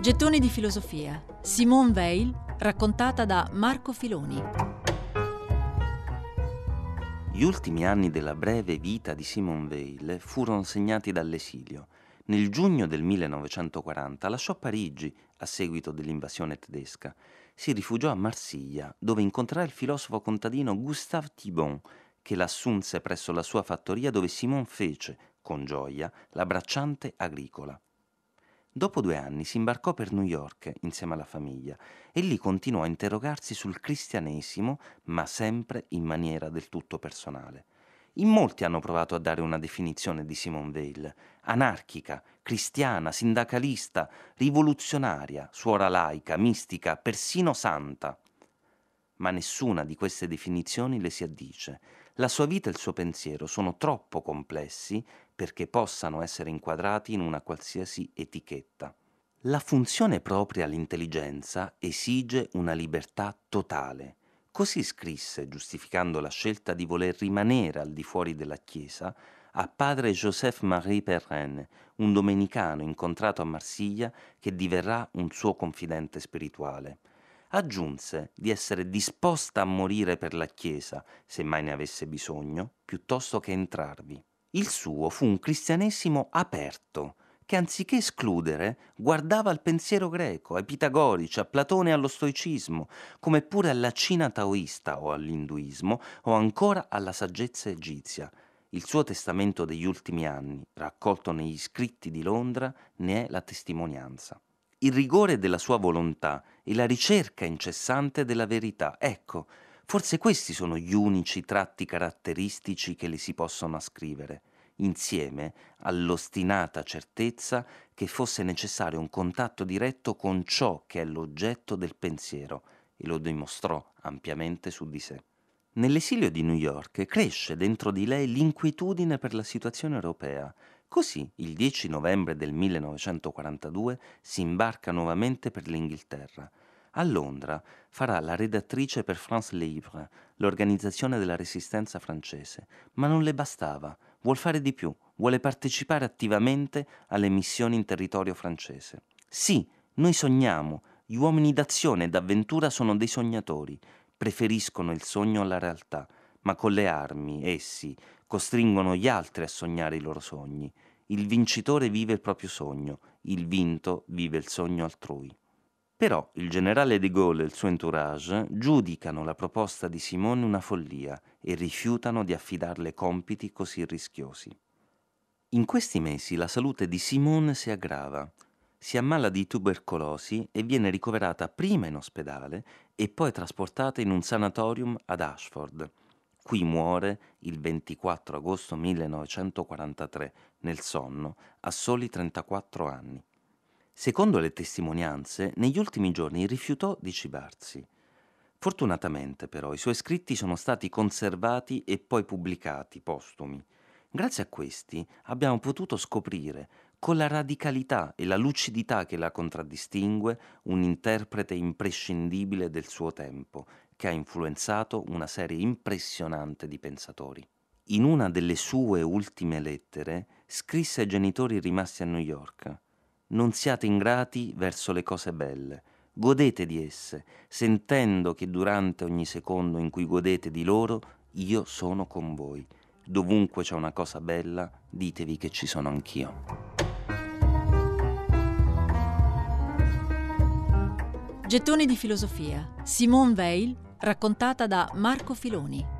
Gettoni di filosofia. Simone Weil, raccontata da Marco Filoni. Gli ultimi anni della breve vita di Simone Weil furono segnati dall'esilio. Nel giugno del 1940 lasciò Parigi a seguito dell'invasione tedesca. Si rifugiò a Marsiglia, dove incontrò il filosofo contadino Gustave Thibon, che l'assunse presso la sua fattoria dove Simone fece, con gioia, la bracciante agricola. Dopo due anni si imbarcò per New York insieme alla famiglia e lì continuò a interrogarsi sul cristianesimo, ma sempre in maniera del tutto personale. In molti hanno provato a dare una definizione di Simone Weil, anarchica, cristiana, sindacalista, rivoluzionaria, suora laica, mistica, persino santa. Ma nessuna di queste definizioni le si addice. La sua vita e il suo pensiero sono troppo complessi perché possano essere inquadrati in una qualsiasi etichetta. La funzione propria all'intelligenza esige una libertà totale. Così scrisse, giustificando la scelta di voler rimanere al di fuori della Chiesa, a padre Joseph-Marie Perrin, un domenicano incontrato a Marsiglia che diverrà un suo confidente spirituale. Aggiunse di essere disposta a morire per la Chiesa, se mai ne avesse bisogno, piuttosto che entrarvi. Il suo fu un cristianesimo aperto, che anziché escludere, guardava al pensiero greco, ai pitagorici, a Platone e allo stoicismo, come pure alla Cina taoista o all'induismo o ancora alla saggezza egizia. Il suo testamento degli ultimi anni, raccolto negli scritti di Londra, ne è la testimonianza. Il rigore della sua volontà e la ricerca incessante della verità, ecco, Forse questi sono gli unici tratti caratteristici che le si possono ascrivere, insieme all'ostinata certezza che fosse necessario un contatto diretto con ciò che è l'oggetto del pensiero, e lo dimostrò ampiamente su di sé. Nell'esilio di New York cresce dentro di lei l'inquietudine per la situazione europea. Così, il 10 novembre del 1942, si imbarca nuovamente per l'Inghilterra. A Londra farà la redattrice per France Livre, l'organizzazione della resistenza francese, ma non le bastava, vuol fare di più, vuole partecipare attivamente alle missioni in territorio francese. Sì, noi sogniamo, gli uomini d'azione e d'avventura sono dei sognatori, preferiscono il sogno alla realtà, ma con le armi essi costringono gli altri a sognare i loro sogni. Il vincitore vive il proprio sogno, il vinto vive il sogno altrui. Però il generale de Gaulle e il suo entourage giudicano la proposta di Simone una follia e rifiutano di affidarle compiti così rischiosi. In questi mesi la salute di Simone si aggrava. Si ammala di tubercolosi e viene ricoverata prima in ospedale e poi trasportata in un sanatorium ad Ashford. Qui muore il 24 agosto 1943 nel sonno a soli 34 anni. Secondo le testimonianze, negli ultimi giorni rifiutò di cibarsi. Fortunatamente, però, i suoi scritti sono stati conservati e poi pubblicati postumi. Grazie a questi abbiamo potuto scoprire, con la radicalità e la lucidità che la contraddistingue, un interprete imprescindibile del suo tempo, che ha influenzato una serie impressionante di pensatori. In una delle sue ultime lettere scrisse ai genitori rimasti a New York non siate ingrati verso le cose belle. Godete di esse, sentendo che durante ogni secondo in cui godete di loro, io sono con voi. Dovunque c'è una cosa bella, ditevi che ci sono anch'io. Gettoni di filosofia. Simone Weil, raccontata da Marco Filoni.